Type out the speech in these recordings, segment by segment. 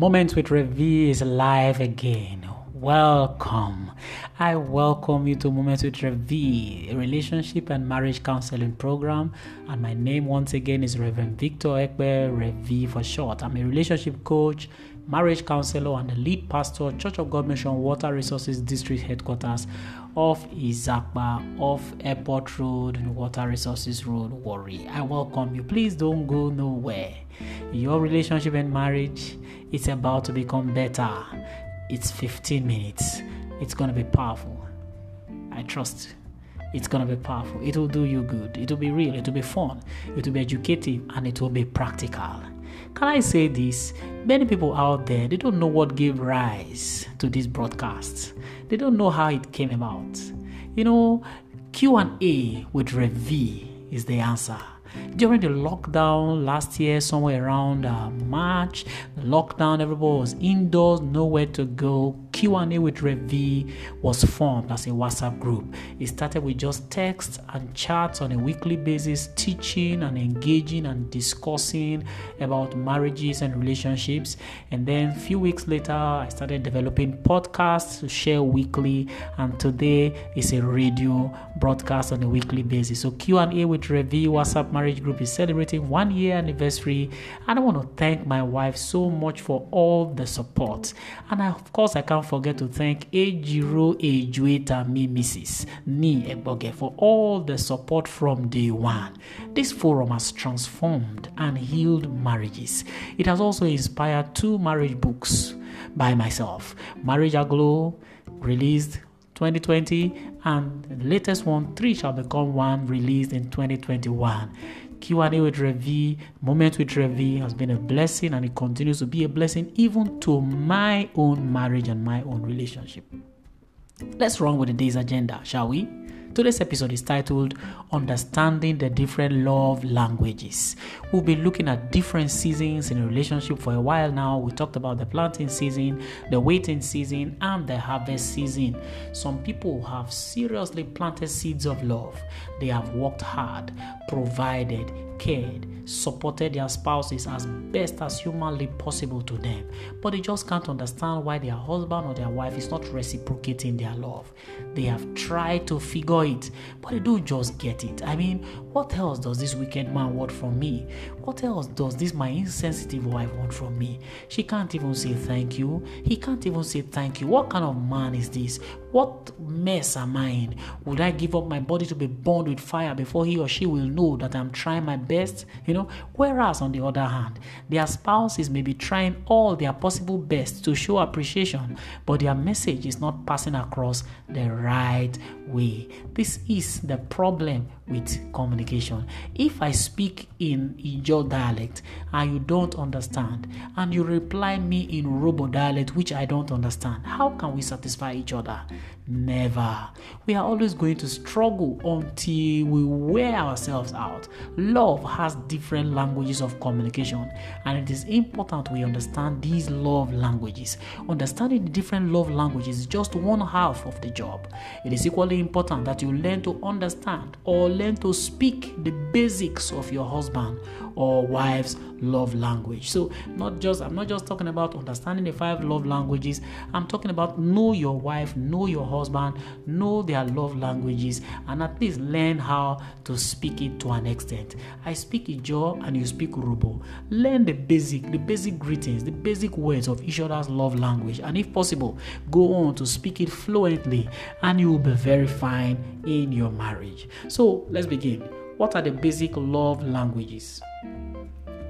Moments with Revi is live again. Welcome. I welcome you to Moments with Revi, a relationship and marriage counseling program. And my name once again is Reverend Victor Ekpe, Revi for short. I'm a relationship coach, marriage counselor, and the lead pastor, Church of God Mission Water Resources District Headquarters of Izakba, off Airport Road, and Water Resources Road, Warri. I welcome you. Please don't go nowhere. Your relationship and marriage, it's about to become better. It's 15 minutes. It's going to be powerful. I trust it's going to be powerful. It will do you good. It will be real. It will be fun. It will be educative and it will be practical. Can I say this? Many people out there, they don't know what gave rise to this broadcast. They don't know how it came about. You know, Q&A with Revi is the answer during the lockdown last year, somewhere around uh, March, lockdown, everybody was indoors, nowhere to go. Q&A with Revi was formed as a WhatsApp group. It started with just text and chats on a weekly basis, teaching and engaging and discussing about marriages and relationships. And then a few weeks later, I started developing podcasts to share weekly. And today is a radio broadcast on a weekly basis. So Q&A with Revi WhatsApp marriage group is celebrating one year anniversary. And I want to thank my wife so much for all the support. And I, of course, I can't forget to thank Ejiro Ejueta me Mrs. Ni Eboge for all the support from day one. This forum has transformed and healed marriages. It has also inspired two marriage books by myself. Marriage Aglow, released 2020 and the latest one, Three Shall Become One, released in 2021. Q&A with Revi, Moment with Revi has been a blessing and it continues to be a blessing even to my own marriage and my own relationship. Let's run with the day's agenda, shall we? Today's episode is titled Understanding the Different Love Languages. We'll be looking at different seasons in a relationship for a while now. We talked about the planting season, the waiting season, and the harvest season. Some people have seriously planted seeds of love. They have worked hard, provided, cared, supported their spouses as best as humanly possible to them, but they just can't understand why their husband or their wife is not reciprocating their love. They have tried to figure it, but they don't just get it. I mean, what else does this wicked man want from me? What else does this my insensitive wife want from me? She can't even say thank you. He can't even say thank you. What kind of man is this? What mess am I in? Would I give up my body to be burned with fire before he or she will know that I'm trying my best? You know, whereas on the other hand, their spouses may be trying all their possible best to show appreciation, but their message is not passing across the right way. This is the problem with communication. If I speak in your dialect and you don't understand, and you reply me in Urhobo dialect which I don't understand, how can we satisfy each other? Never. We are always going to struggle until we wear ourselves out. Love has different languages of communication, and it is important we understand these love languages. Understanding the different love languages is just one half of the job. It is equally important that you learn to understand or learn to speak the basics of your husband or wife's love language. So, not just I'm not just talking about understanding the five love languages. I'm talking about know your wife, know your husband, know their love languages, and at least learn how to speak it to an extent. Speak Ijo and you speak Urhobo. Learn the basic, the basic greetings, the basic words of each other's love language, and if possible, go on to speak it fluently, and you will be very fine in your marriage. So let's begin. What are the basic love languages?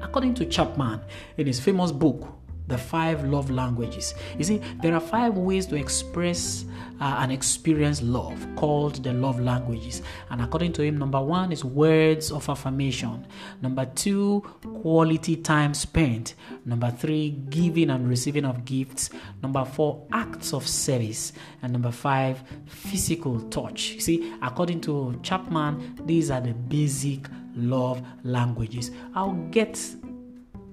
According to Chapman, in his famous book, The Five Love Languages, you see, there are five ways to express uh, and experience love called the love languages. And according to him, number one is words of affirmation, number two, quality time spent, number three, giving and receiving of gifts, number four, acts of service, and number five, physical touch. You see, according to Chapman, these are the basic love languages. I'll get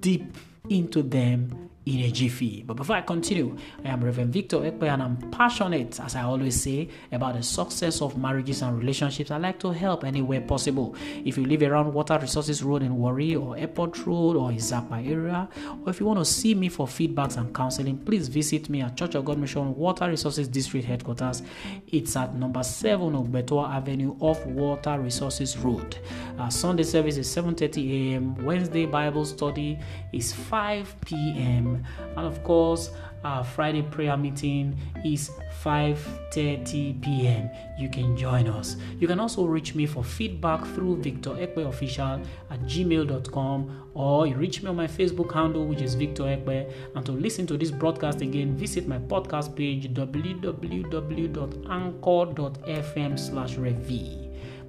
deep into them in a jiffy. But before I continue, I am Reverend Victor Ekpe and I'm passionate, as I always say, about the success of marriages and relationships. I like to help anywhere possible. If you live around Water Resources Road in Warri or Airport Road or Izapa area, or if you want to see me for feedbacks and counseling, please visit me at Church of God Mission Water Resources District Headquarters. It's at number 7 Ogbetua Avenue off Water Resources Road. Uh, Sunday service is 7.30 a.m. Wednesday Bible study is 5 p.m and of course our friday prayer meeting is 5.30 p.m you can join us. You can also reach me for feedback through victor ekpe official at gmail.com or you reach me on my facebook handle which is victor ekpe and to listen to this broadcast again visit my podcast page www.anchor.fm slash rev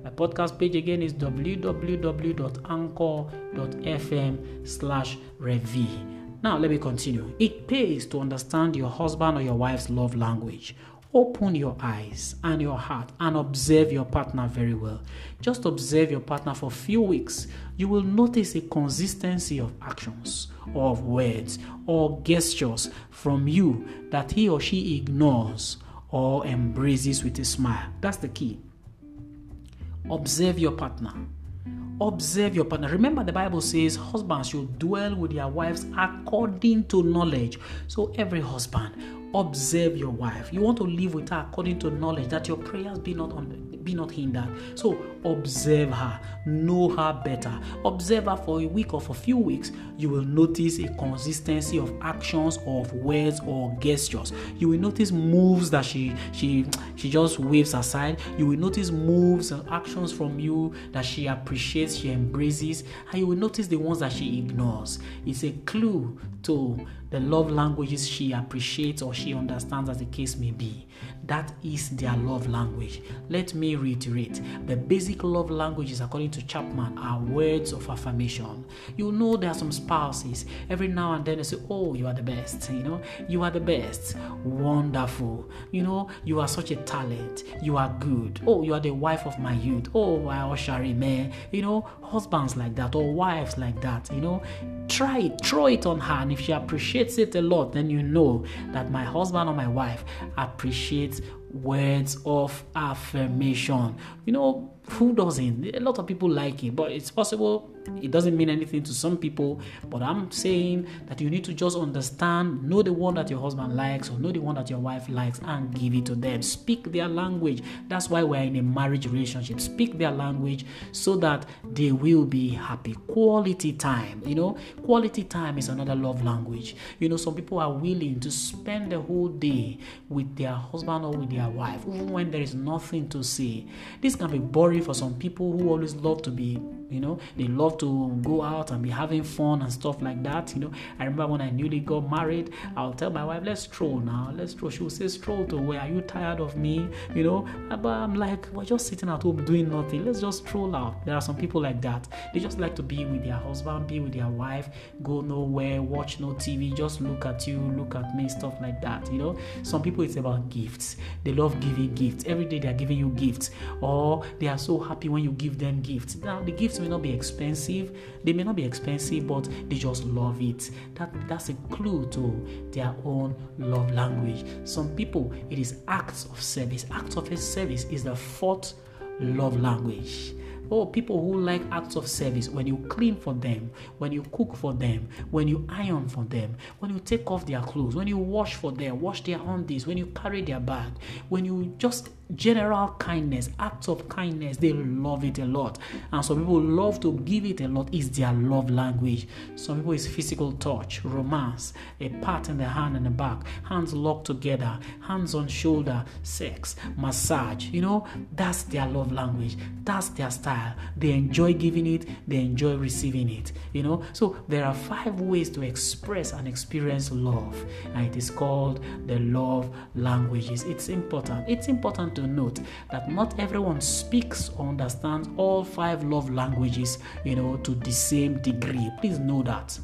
my podcast page again is www.anchor.fm slash rev now, let me continue. It pays to understand your husband or your wife's love language. Open your eyes and your heart and observe your partner very well. Just observe your partner for a few weeks. You will notice a consistency of actions, of words, or gestures from you that he or she ignores or embraces with a smile. That's the key. Observe your partner Observe your partner. Remember, the Bible says husbands should dwell with their wives according to knowledge. So, every husband, observe your wife. You want to live with her according to knowledge that your prayers be not on, be not hindered. So observe her, know her better. Observe her for a week or for a few weeks. You will notice a consistency of actions, of words or gestures. You will notice moves that she she she just waves aside. You will notice moves and actions from you that she appreciates, she embraces, and you will notice the ones that she ignores. It's a clue to the love languages she appreciates or she understands, as the case may be. That is their love language. Let me reiterate the basic love languages, according to Chapman, are words of affirmation. You know, there are some spouses, every now and then they say, Oh, you are the best, you know, you are the best, wonderful, you know, you are such a talent, you are good, oh, you are the wife of my youth, oh, I oh, Shari man, you know, husbands like that or wives like that, you know, try it, throw it on her, and if she appreciates it a lot, then you know that my husband or my wife appreciates words of affirmation. You know, who doesn't? A lot of people like it, but it's possible it doesn't mean anything to some people. But I'm saying that you need to just understand, know the one that your husband likes or know the one that your wife likes and give it to them. Speak their language. That's why we're in a marriage relationship. Speak their language so that they will be happy. Quality time, you know, quality time is another love language. You know, some people are willing to spend the whole day with their husband or with their wife, even when there is nothing to say. This can be boring for some people who always love to be you know they love to go out and be having fun and stuff like that you know. I remember when i newly got married i'll tell my wife let's stroll now let's stroll. She will say stroll to where? Are you tired of me? You know? But i'm like we're just sitting at home doing nothing. Let's just stroll out. There are some people like that. They just like to be with their husband be with their wife go nowhere watch no tv just look at you look at me stuff like that you know. Some people it's about gifts. They love giving gifts. Every day they're giving you gifts. Or they are so happy when you give them gifts. Now the gifts may not be expensive. They may not be expensive, but they just love it. That that's a clue to their own love language. Some people, it is acts of service. Acts of service is the fourth love language. Oh, people who like acts of service when you clean for them, when you cook for them, when you iron for them, when you take off their clothes, when you wash for them, wash their undies, when you carry their bag, when you just general kindness, acts of kindness, they love it a lot. And some people love to give it a lot, is their love language. Some people is physical touch, romance, a pat in the hand and the back, hands locked together, hands on shoulder, sex, massage. You know, that's their love language, that's their style. They enjoy giving it, they enjoy receiving it. You know, so there are five ways to express and experience love, and it is called the love languages. It's important. It's important to note that not everyone speaks or understands all five love languages, you know, to the same degree. Please know that.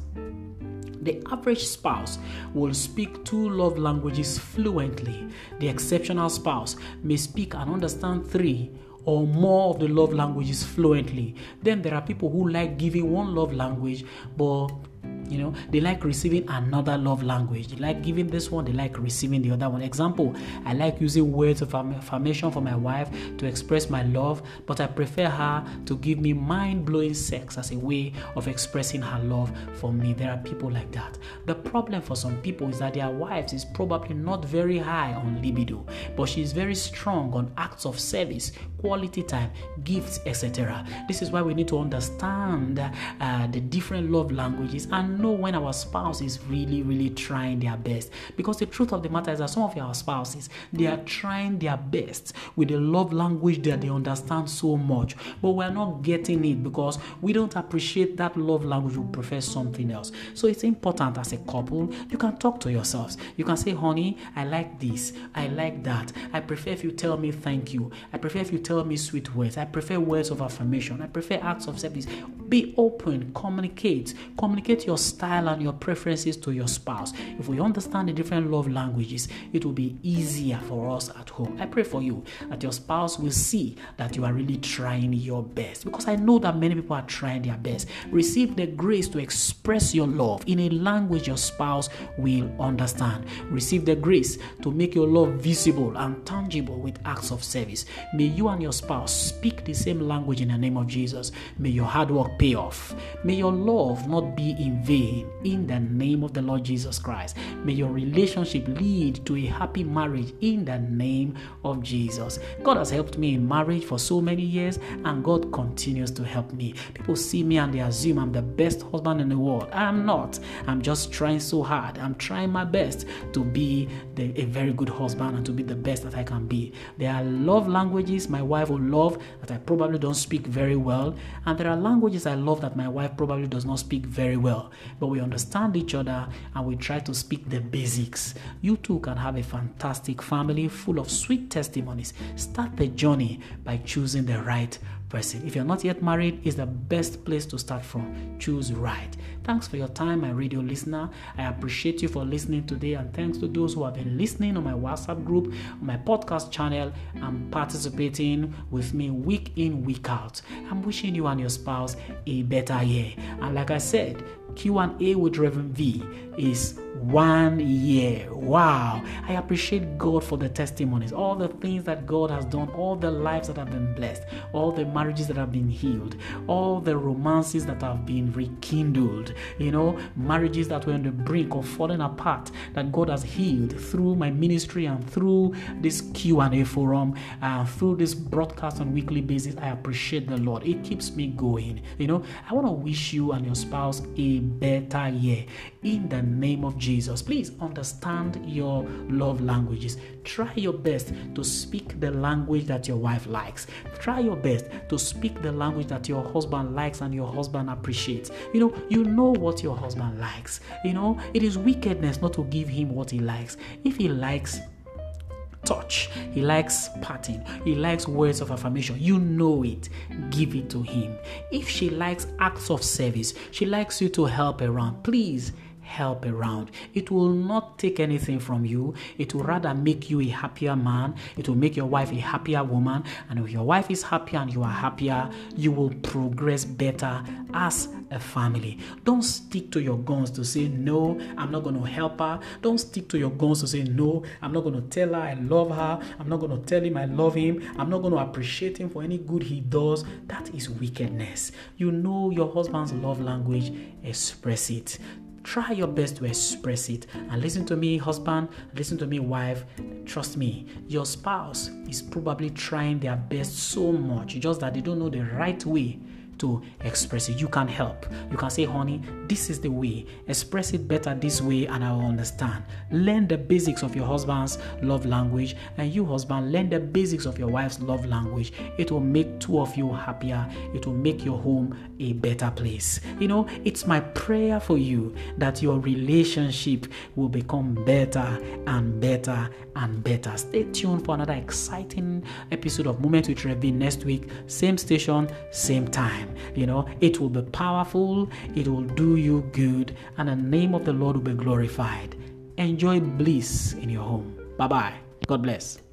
The average spouse will speak two love languages fluently. The exceptional spouse may speak and understand three or more of the love languages fluently. Then there are people who like giving one love language but You know, they like receiving another love language. They like giving this one, they like receiving the other one. Example, I like using words of affirmation for my wife to express my love, but I prefer her to give me mind blowing sex as a way of expressing her love for me. There are people like that. The problem for some people is that their wives is probably not very high on libido, but she is very strong on acts of service, quality time, gifts, etc. This is why we need to understand uh, the different love languages and know when our spouse is really, really trying their best. Because the truth of the matter is that some of our spouses they are trying their best with the love language that they understand so much, but we're not getting it because we don't appreciate that love language. We prefer something else. So it's important as a couple. You can talk to yourselves. You can say, honey, I like this. I like that. I prefer if you tell me thank you. I prefer if you tell me sweet words. I prefer words of affirmation. I prefer acts of service. Be open, communicate. Communicate your style and your preferences to your spouse. If we understand the different love languages, it will be easier for us at home. I pray for you that your spouse will see that you are really trying your best because I know that many people are trying their best. Receive the grace to express your love in a language your spouse will understand. Receive the grace to make your love visible and tangible with acts of service. May you and your spouse speak the same language in the name of Jesus. May your hard work pay off. May your love not be in vain in the name of the Lord Jesus Christ. May your relationship lead to a happy marriage in the name of Jesus. God has helped me in marriage for so many years, and God continues to help me. People see me and they assume I'm the best husband in the world. I am not. I'm just trying so hard. I'm trying my best to be the, a very good husband and to be the best that I can be. There are love languages my wife will love that I probably don't speak very well, and there are languages I love that my wife probably does not speak very well. But we understand each other and we try to speak the basics. You too can have a fantastic family full of sweet testimonies. Start the journey by choosing the right person. If you're not yet married, it's the best place to start from. Choose right. Thanks for your time, my radio listener. I appreciate you for listening today, and thanks to those who have been listening on my WhatsApp group, on my podcast channel, and participating with me week in, week out. I'm wishing you and your spouse a better year. And like I said, Q&A with Reverend V is one year. Wow. I appreciate God for the testimonies, all the things that God has done, all the lives that have been blessed, all the marriages that have been healed, all the romances that have been rekindled, you know, marriages that were on the brink of falling apart that God has healed through my ministry and through this Q&A forum and through this broadcast on weekly basis. I appreciate the Lord. It keeps me going. You know, I want to wish you and your spouse a better year in the name of Jesus. Please understand your love languages. Try your best to speak the language that your wife likes. Try your best to speak the language that your husband likes and your husband appreciates. You know, you know what your husband likes. You know, it is wickedness not to give him what he likes. If he likes touch. He likes patting. He likes words of affirmation. You know it. Give it to him. If she likes acts of service, she likes you to help around. Please help around. It will not take anything from you. It will rather make you a happier man. It will make your wife a happier woman. And if your wife is happier and you are happier, you will progress better as a family. Don't stick to your guns to say, No, I'm not going to help her. Don't stick to your guns to say, No, I'm not going to tell her I love her. I'm not going to tell him I love him. I'm not going to appreciate him for any good he does. That is wickedness. You know your husband's love language, express it. Try your best to express it. And listen to me, husband, listen to me, wife. Trust me, your spouse is probably trying their best so much, just that they don't know the right way to express it. You can help. You can say, honey, this is the way. Express it better this way, and I will understand. Learn the basics of your husband's love language, and you, husband, learn the basics of your wife's love language. It will make two of you happier. It will make your home a better place. You know, it's my prayer for you that your relationship will become better and better and better. Stay tuned for another exciting episode of Moment with Revi next week. Same station, same time. You know, it will be powerful, it will do you good, and the name of the Lord will be glorified. Enjoy bliss in your home. Bye bye. God bless.